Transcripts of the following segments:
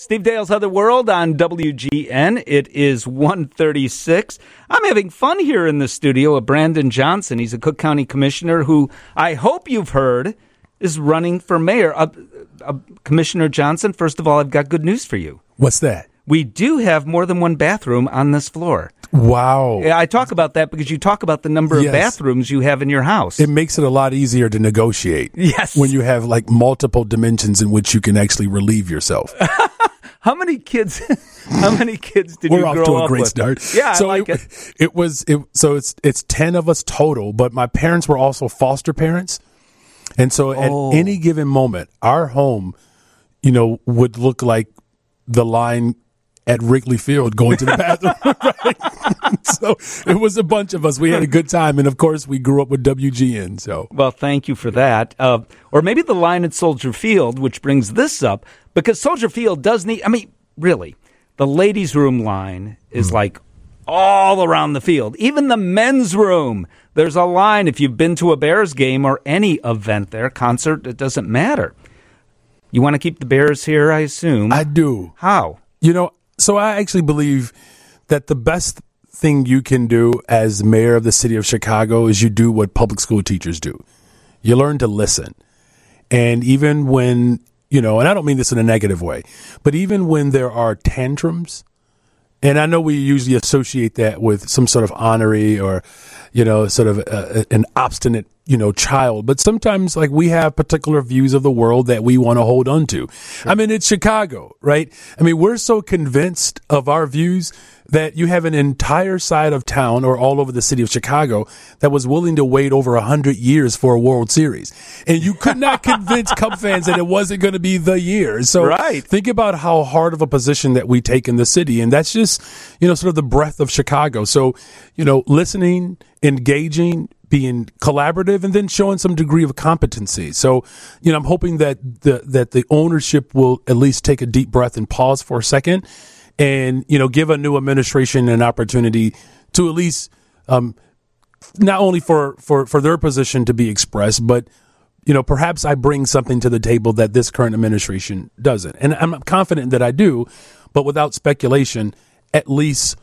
Steve Dale's Other World on WGN. It is 136. I'm having fun here in the studio with Brandon Johnson. He's a Cook County Commissioner who I hope you've heard is running for mayor. Uh, uh, Commissioner Johnson, first of all, I've got good news for you. What's that? We do have more than one bathroom on this floor. Wow. I talk about that because you talk about the number Yes. of bathrooms you have in your house. It makes it a lot easier to negotiate. Yes. When you have like multiple dimensions in which you can actually relieve yourself. how many kids? How many kids did We're you off grow to a up great with? start. Yeah, so I like it. it. was it so it's it's 10 of us total, but my parents were also foster parents. And so Oh. at any given moment, our home, you know, would look like the line at Wrigley Field going to the bathroom. right? so it was a bunch of us. We had a good time. And of course, we grew up with WGN. So Well, thank you for that. Uh, or maybe the line at Soldier Field, which brings this up, because Soldier Field does need, I mean, really, the ladies' room line is like all around the field. Even the men's room, there's a line. If you've been to a Bears game or any event there, concert, it doesn't matter. You want to keep the Bears here, I assume. I do. How? You know, so I actually believe that the best thing you can do as mayor of the city of Chicago is you do what public school teachers do. You learn to listen. And even when, you know, and I don't mean this in a negative way, but even when there are tantrums, and I know we usually associate that with some sort of honorary or, you know, sort of uh, an obstinate, you know, child. But sometimes, like, we have particular views of the world that we want to hold on to. I mean, it's Chicago, right? I mean, we're so convinced of our views that you have an entire side of town or all over the city of Chicago that was willing to wait over a hundred years for a World Series. And you could not convince Cub fans that it wasn't going to be the year. So Right. think about how hard of a position that we take in the city. And that's just, you know, sort of the breath of Chicago. So, you know, listening, engaging, being collaborative and then showing some degree of competency. So, you know, I'm hoping that the that the ownership will at least take a deep breath and pause for a second and, you know, give a new administration an opportunity to at least um not only for for for their position to be expressed, but you know, perhaps I bring something to the table that this current administration doesn't. And I'm confident that I do, but without speculation, at least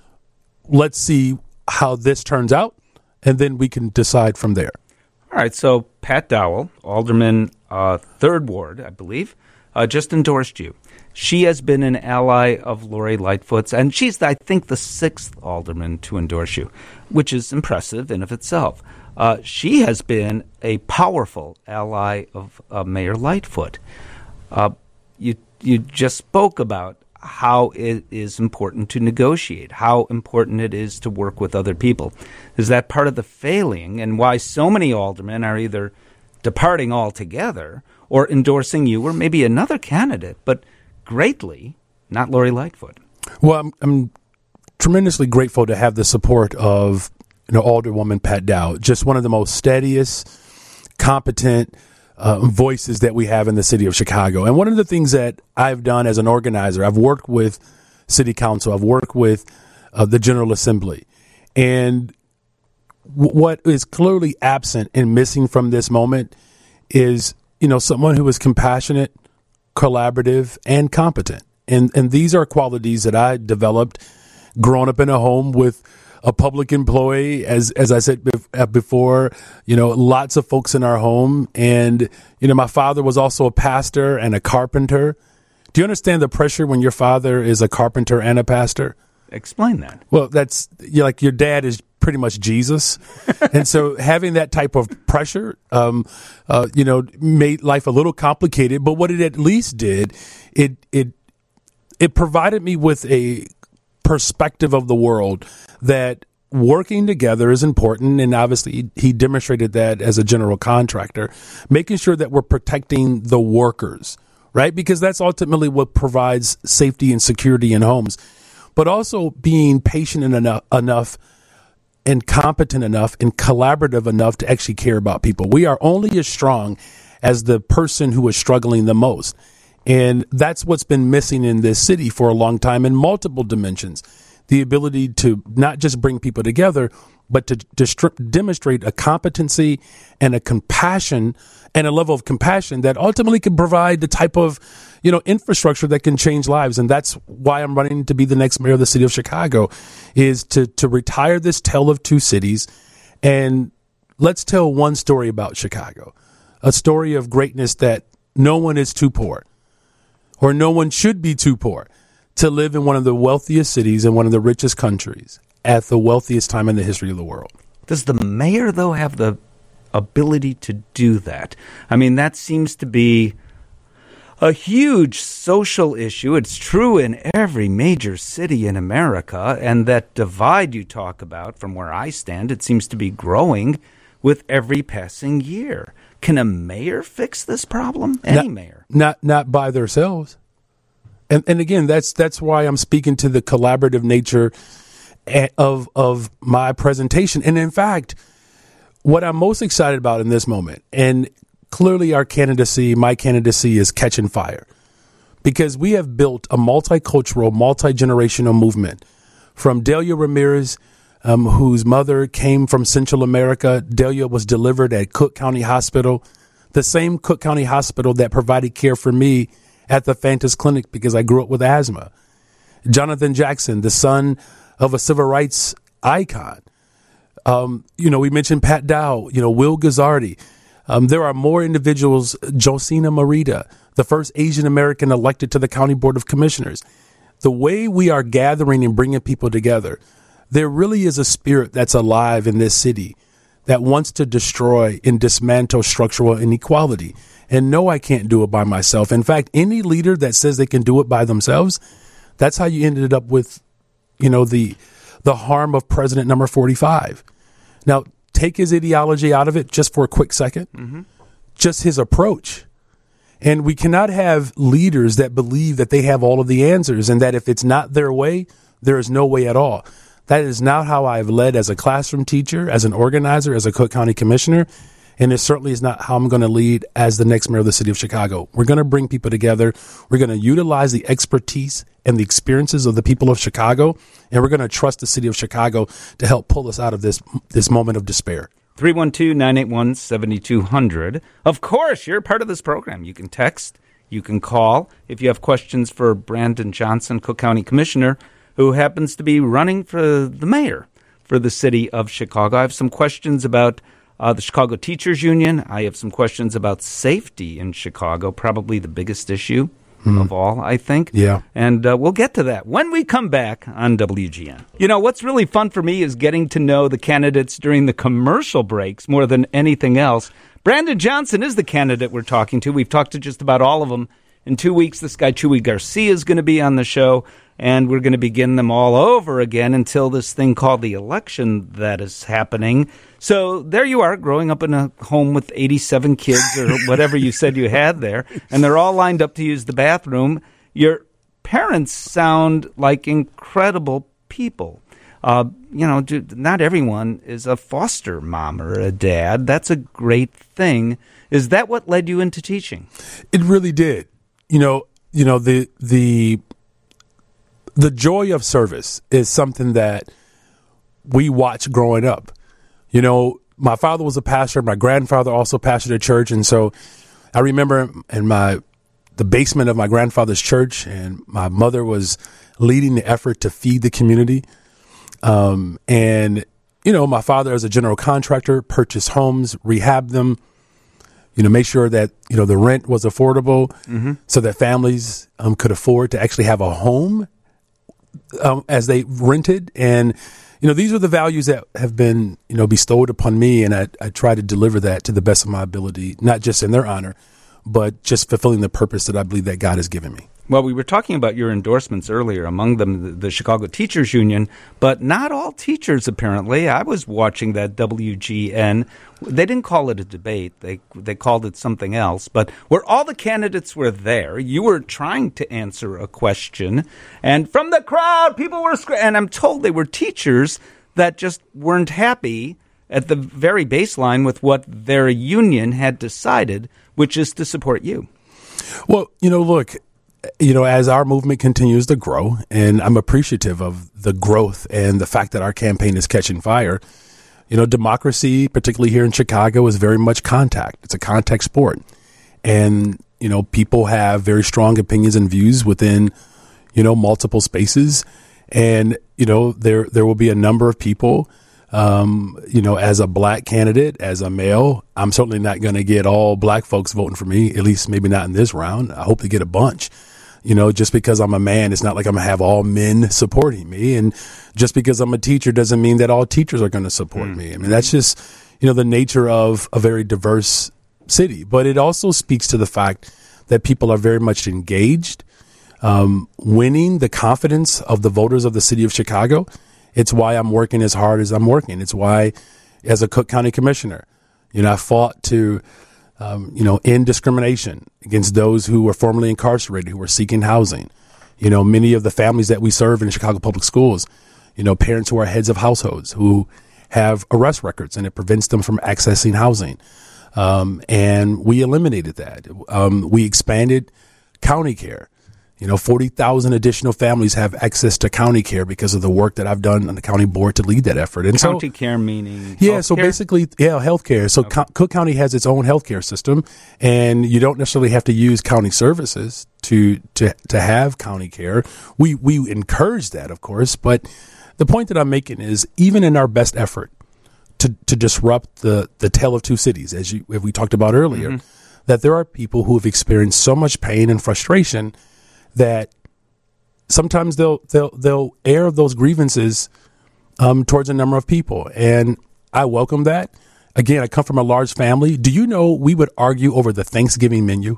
let's see how this turns out and then we can decide from there. All right, so Pat Dowell, Alderman, uh, Third Ward, I believe, uh, just endorsed you. She has been an ally of Lori Lightfoot's, and she's, I think, the sixth alderman to endorse you, which is impressive in of itself. Uh, she has been a powerful ally of uh, Mayor Lightfoot. Uh, you you just spoke about how it is important to negotiate, how important it is to work with other people. Is that part of the failing, and why so many aldermen are either departing altogether or endorsing you or maybe another candidate, but greatly not Lori Lightfoot? Well, I'm, I'm tremendously grateful to have the support of you know Alderwoman Pat Dowell, just one of the most steadiest, competent uh, voices that we have in the city of Chicago. And one of the things that I've done as an organizer, I've worked with City Council, I've worked with uh, the General Assembly, and w- what is clearly absent and missing from this moment is you know someone who is compassionate, collaborative, and competent. And and these are qualities that I developed growing up in a home with a public employee as as I said uh, before, you know, lots of folks in our home and you know my father was also a pastor and a carpenter. Do you understand the pressure when your father is a carpenter and a pastor? Explain that. Well, that's you like your dad is pretty much Jesus, and so having that type of pressure, um, uh, you know, made life a little complicated. But what it at least did, it it it provided me with a perspective of the world that working together is important. And obviously he demonstrated that as a general contractor making sure that we're protecting the workers right? Because that's ultimately what provides safety and security in homes. But also being patient enough, enough and competent enough and collaborative enough to actually care about people. We are only as strong as the person who is struggling the most. And that's what's been missing in this city for a long time in multiple dimensions. The ability to not just bring people together, but to demonstrate a competency and a compassion and a level of compassion that ultimately can provide the type of you know infrastructure that can change lives. And that's why I'm running to be the next mayor of the city of Chicago is to to retire this tale of two cities. And let's tell one story about Chicago a story of greatness that no one is too poor or no one should be too poor to live in one of the wealthiest cities in one of the richest countries at the wealthiest time in the history of the world. Does the mayor, though, have the ability to do that? I mean, that seems to be a huge social issue. It's true in every major city in America. And that divide you talk about, from where I stand, it seems to be growing with every passing year. Can a mayor fix this problem? Any not, mayor? Not not by themselves. And and again, that's that's why I'm speaking to the collaborative nature of of my presentation. And in fact, what I'm most excited about in this moment, and clearly our candidacy, my candidacy is catching fire. Because we have built a multicultural, multi generational movement from Delia Ramirez, um, whose mother came from Central America. Delia was delivered at Cook County Hospital, the same Cook County Hospital that provided care for me at the Fantus Clinic because I grew up with asthma. Jonathan Jackson, the son of a civil rights icon. Um, you know, we mentioned Pat Dowell, you know, Will Guzzardi. Um, there are more individuals, Josina Morita, the first Asian American elected to the County Board of Commissioners. The way we are gathering and bringing people together, there really is a spirit that's alive in this city that wants to destroy and dismantle structural inequality. And no, I can't do it by myself. In fact, any leader that says they can do it by themselves, that's how you ended up with you know the the harm of president number 45 now take his ideology out of it just for a quick 2nd mm-hmm. just his approach. And we cannot have leaders that believe that they have all of the answers and that if it's not their way there is no way at all. That is not how i've led as a classroom teacher as an organizer as a cook county commissioner and it certainly is not how I'm going to lead as the next mayor of the city of Chicago. We're going to bring people together. We're going to utilize the expertise and the experiences of the people of Chicago, and we're going to trust the city of Chicago to help pull us out of this this moment of despair. 312-981-7200. Of course, you're part of this program. You can text, you can call if you have questions for Brandon Johnson, Cook County Commissioner, who happens to be running for the mayor for the city of Chicago. I have some questions about uh, the Chicago Teachers Union. I have some questions about safety in Chicago, probably the biggest issue hmm. of all, I think. Yeah. And uh, we'll get to that when we come back on WGN. You know, what's really fun for me is getting to know the candidates during the commercial breaks more than anything else. Brandon Johnson is the candidate we're talking to. We've talked to just about all of them. In two weeks, this guy, Chuy Garcia, is going to be on the show and we're going to begin them all over again until this thing called the election that is happening. So there you are, growing up in a home with 87 kids or whatever you said you had there, and they're all lined up to use the bathroom. Your parents sound like incredible people. Uh, you know, not everyone is a foster mom or a dad. That's a great thing. Is that what led you into teaching? It really did. You know, you know the the the joy of service is something that we watch growing up. You know, my father was a pastor, my grandfather also pastored a church, and so I remember in my the basement of my grandfather's church, and my mother was leading the effort to feed the community. Um, and you know, my father, as a general contractor, purchased homes, rehab them, you know, make sure that you know the rent was affordable, mm-hmm. so that families um, could afford to actually have a home um, as they rented. And you know these are the values that have been you know bestowed upon me. And I, I try to deliver that to the best of my ability not just in their honor but just fulfilling the purpose that i believe that god has given me well, we were talking about your endorsements earlier, among them the, the, Chicago Teachers Union, but not all teachers apparently. I was watching that WGN. They didn't call it a debate. They they called it something else, but where all the candidates were there, you were trying to answer a question, and from the crowd, people were and I'm told they were teachers that just weren't happy at the very baseline with what their union had decided, which is to support you. Well, you know, look, you know, as our movement continues to grow, and I'm appreciative of the growth and the fact that our campaign is catching fire. You know, democracy, particularly here in Chicago, is very much contact. It's a contact sport. And, you know, people have very strong opinions and views within, you know, multiple spaces. And, you know, there, there will be a number of people, um, you know, as a black candidate, as a male, I'm certainly not going to get all black folks voting for me, at least maybe not in this round. I hope to get a bunch. You know, just because I'm a man, it's not like I'm gonna have all men supporting me. And just because I'm a teacher doesn't mean that all teachers are going to support mm. me. I mean, that's just, you know, the nature of a very diverse city. But it also speaks to the fact that people are very much engaged, um, winning the confidence of the voters of the city of Chicago. It's why I'm working as hard as I'm working. It's why, as a Cook County commissioner, you know, I fought to um, you know, end discrimination against those who were formerly incarcerated, who were seeking housing. You know, many of the families that we serve in Chicago Public Schools, you know, parents who are heads of households who have arrest records and it prevents them from accessing housing. Um, and we eliminated that. Um, we expanded county care. You know, 40,000 additional families have access to county care because of the work that I've done on the county board to lead that effort. And county so, care meaning? Yeah, so basically, yeah, healthcare. So okay. Co- Cook County has its own healthcare system, and you don't necessarily have to use county services to, to, to have county care. We, we encourage that, of course, but the point that I'm making is even in our best effort to, to disrupt the, the tale of two cities, as, you, as we talked about earlier, mm-hmm. that there are people who have experienced so much pain and frustration – that sometimes they'll they'll they'll air those grievances um, towards a number of people, and I welcome that. Again, I come from a large family. Do you know we would argue over the Thanksgiving menu?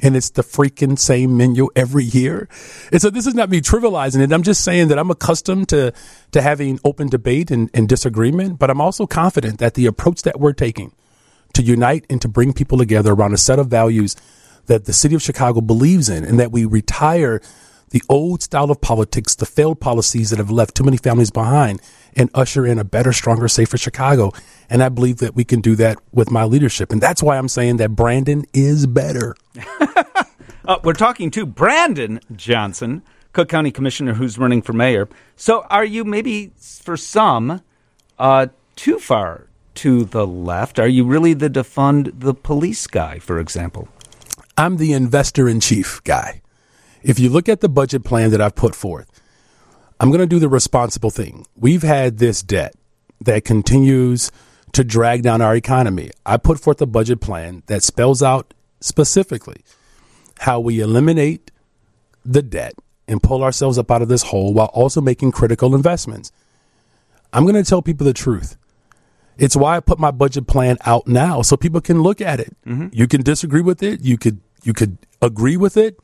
And it's the freaking same menu every year. And so this is not me trivializing it. I'm just saying that I'm accustomed to, to having open debate and, and disagreement, but I'm also confident that the approach that we're taking to unite and to bring people together around a set of values that the city of Chicago believes in and that we retire the old style of politics, the failed policies that have left too many families behind and usher in a better, stronger, safer Chicago. And I believe that we can do that with my leadership. And that's why I'm saying that Brandon is better. uh, we're talking to Brandon Johnson, Cook County Commissioner who's running for mayor. So are you maybe, for some, uh, too far to the left? Are you really the defund the police guy, for example? I'm the investor in chief guy. If you look at the budget plan that I've put forth, I'm going to do the responsible thing. We've had this debt that continues to drag down our economy. I put forth a budget plan that spells out specifically how we eliminate the debt and pull ourselves up out of this hole while also making critical investments. I'm going to tell people the truth. It's why I put my budget plan out now so people can look at it. Mm-hmm. You can disagree with it. You could you could agree with it,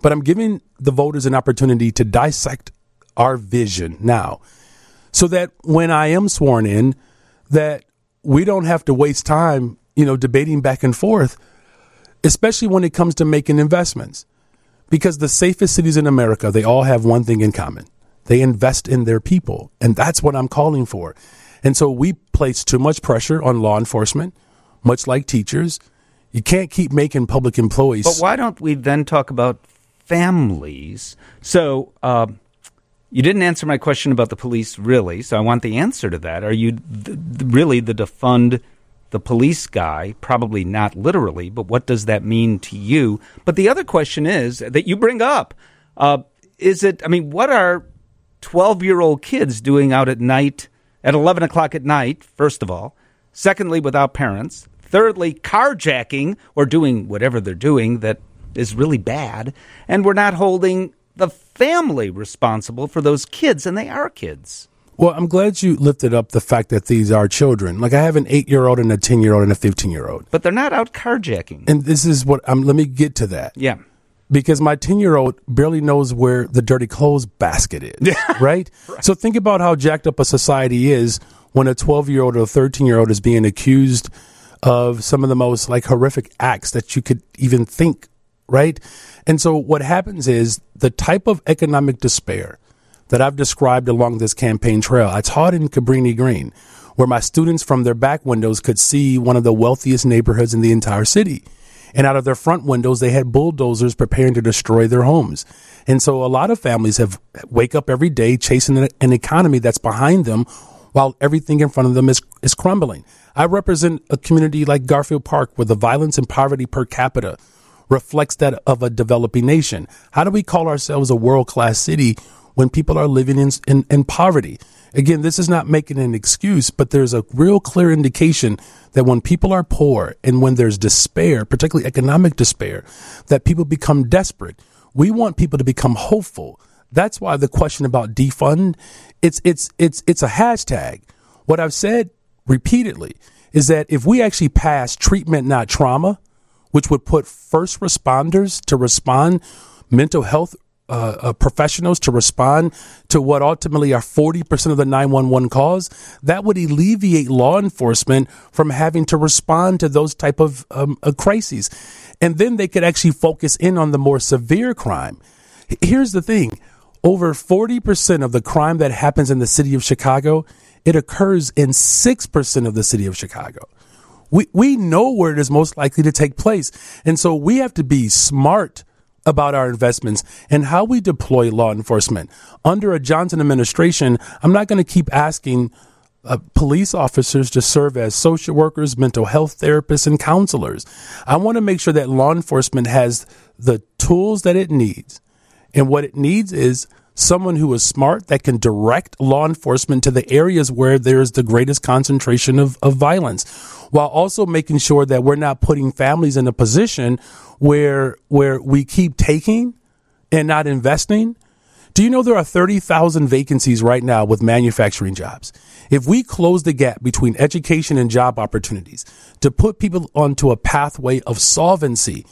but I'm giving the voters an opportunity to dissect our vision now so that when I am sworn in that we don't have to waste time, you know, debating back and forth, especially when it comes to making investments. Because the safest cities in America, they all have one thing in common. They invest in their people, and that's what I'm calling for. And so we place too much pressure on law enforcement, much like teachers, you can't keep making public employees. But why don't we then talk about families? So, uh, you didn't answer my question about the police, really. So I want the answer to that. Are you th- really the defund the police guy? Probably not literally, but what does that mean to you? But the other question is that you bring up: uh, Is it? I mean, what are twelve-year-old kids doing out at night at eleven o'clock at night? First of all, secondly, without parents. Thirdly, carjacking or doing whatever they're doing that is really bad. And we're not holding the family responsible for those kids, and they are kids. Well, I'm glad you lifted up the fact that these are children. Like I have an eight year old and a 10 year old and a 15 year old. But they're not out carjacking. And this is what I'm, let me get to that. Yeah. Because my 10 year old barely knows where the dirty clothes basket is. right? right? So think about how jacked up a society is when a 12 year old or a 13 year old is being accused of some of the most like horrific acts that you could even think, right? And so what happens is the type of economic despair that I've described along this campaign trail, I taught in Cabrini Green, where my students from their back windows could see one of the wealthiest neighborhoods in the entire city. And out of their front windows, they had bulldozers preparing to destroy their homes. And so a lot of families have wake up every day chasing an economy that's behind them while everything in front of them is, is crumbling. I represent a community like Garfield Park where the violence and poverty per capita reflects that of a developing nation. How do we call ourselves a world class city when people are living in, in, in poverty? Again, this is not making an excuse, but there's a real clear indication that when people are poor and when there's despair, particularly economic despair, that people become desperate. We want people to become hopeful. That's why the question about defund, it's it's it's it's a hashtag. What I've said repeatedly is that if we actually pass treatment not trauma, which would put first responders to respond mental health uh, uh, professionals to respond to what ultimately are 40% of the 911 calls, that would alleviate law enforcement from having to respond to those type of um, uh, crises. And then they could actually focus in on the more severe crime. Here's the thing. Over 40% of the crime that happens in the city of Chicago, it occurs in 6% of the city of Chicago. We, we know where it is most likely to take place. And so we have to be smart about our investments and how we deploy law enforcement. Under a Johnson administration, I'm not going to keep asking uh, police officers to serve as social workers, mental health therapists, and counselors. I want to make sure that law enforcement has the tools that it needs. And what it needs is someone who is smart that can direct law enforcement to the areas where there's the greatest concentration of, of violence while also making sure that we're not putting families in a position where where we keep taking and not investing. Do you know there are 30,000 vacancies right now with manufacturing jobs? If we close the gap between education and job opportunities to put people onto a pathway of solvency,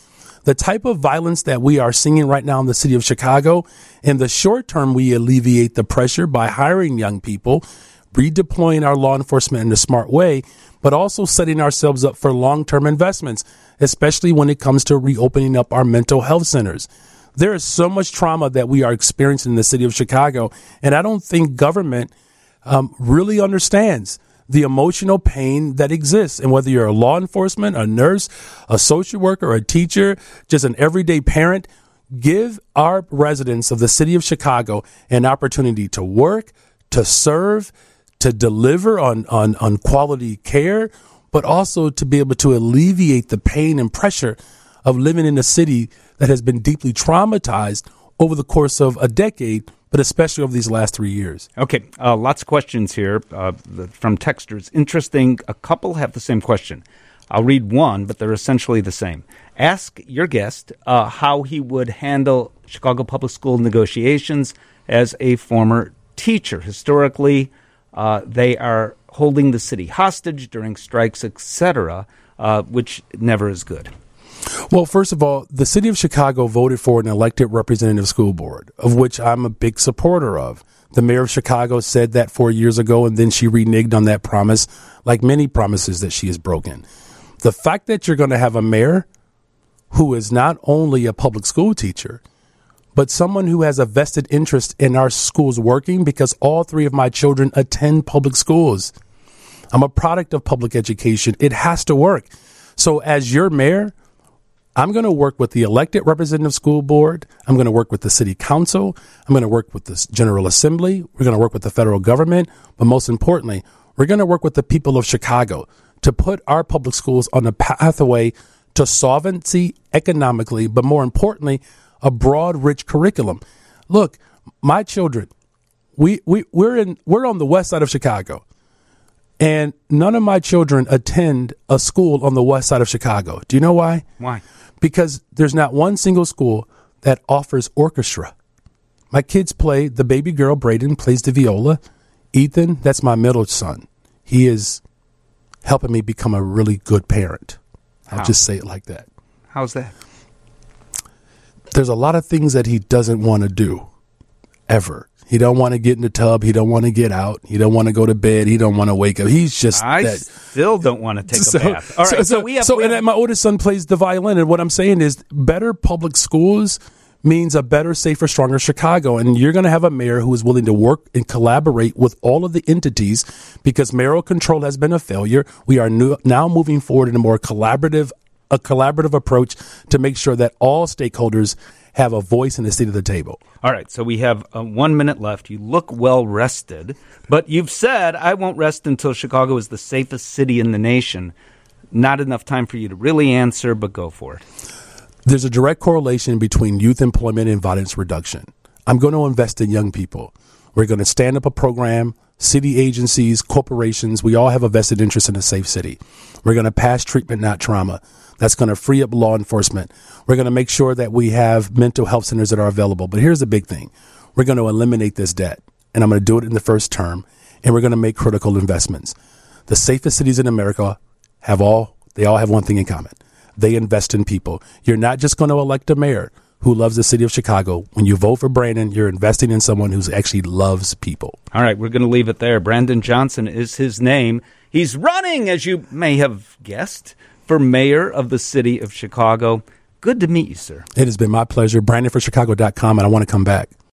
the type of violence that we are seeing right now in the city of Chicago, in the short term, we alleviate the pressure by hiring young people, redeploying our law enforcement in a smart way, but also setting ourselves up for long term investments, especially when it comes to reopening up our mental health centers. There is so much trauma that we are experiencing in the city of Chicago, and I don't think government um, really understands the emotional pain that exists. And whether you're a law enforcement, a nurse, a social worker, a teacher, just an everyday parent, give our residents of the city of Chicago an opportunity to work, to serve, to deliver on, on, on quality care, but also to be able to alleviate the pain and pressure of living in a city that has been deeply traumatized over the course of a decade, but especially over these last three years. Okay, uh, lots of questions here uh, from texters. Interesting. A couple have the same question. I'll read one, but they're essentially the same. Ask your guest uh, how he would handle Chicago Public School negotiations as a former teacher. Historically, uh, they are holding the city hostage during strikes, etc., uh, which never is good. Well, first of all, the city of Chicago voted for an elected representative school board, of which I'm a big supporter of. The mayor of Chicago said that four years ago, and then she reneged on that promise, like many promises that she has broken. The fact that you're going to have a mayor who is not only a public school teacher, but someone who has a vested interest in our schools working because all three of my children attend public schools. I'm a product of public education. It has to work. So, as your mayor, I'm going to work with the elected representative school board. I'm going to work with the city council. I'm going to work with the General Assembly. We're going to work with the federal government. But most importantly, we're going to work with the people of Chicago to put our public schools on a pathway to solvency economically, but more importantly, a broad, rich curriculum. Look, my children, we, we, we're in, we're on the west side of Chicago. And none of my children attend a school on the west side of Chicago. Do you know why? Why? Because there's not one single school that offers orchestra. My kids play, the baby girl, Braden, plays the viola. Ethan, that's my middle son. He is helping me become a really good parent. I'll just say it like that. How's that? there's a lot of things that he doesn't want to do ever. He don't want to get in the tub. He don't want to get out. He don't want to go to bed. He don't want to wake up. He's just. I that. still don't want to take so, a bath. All right, so, so, we have. So, we and have, my oldest son plays the violin, and what I'm saying is, better public schools means a better, safer, stronger Chicago. And you're going to have a mayor who is willing to work and collaborate with all of the entities because mayoral control has been a failure. We are new, now moving forward in a more collaborative, a collaborative approach to make sure that all stakeholders have a voice in the seat of the table. All right, so we have uh, one minute left. You look well rested, but you've said I won't rest until Chicago is the safest city in the nation. Not enough time for you to really answer, but go for it. There's a direct correlation between youth employment and violence reduction. I'm going to invest in young people. We're going to stand up a program, city agencies, corporations, we all have a vested interest in a safe city. We're going to pass treatment, not trauma. That's going to free up law enforcement. We're going to make sure that we have mental health centers that are available. But here's the big thing we're going to eliminate this debt, and I'm going to do it in the first term, and we're going to make critical investments. The safest cities in America have all, they all have one thing in common they invest in people. You're not just going to elect a mayor who loves the city of Chicago. When you vote for Brandon, you're investing in someone who actually loves people. All right, we're going to leave it there. Brandon Johnson is his name. He's running, as you may have guessed, for mayor of the city of Chicago. Good to meet you, sir. It has been my pleasure. Brandon for BrandonForChicago.com, and I want to come back.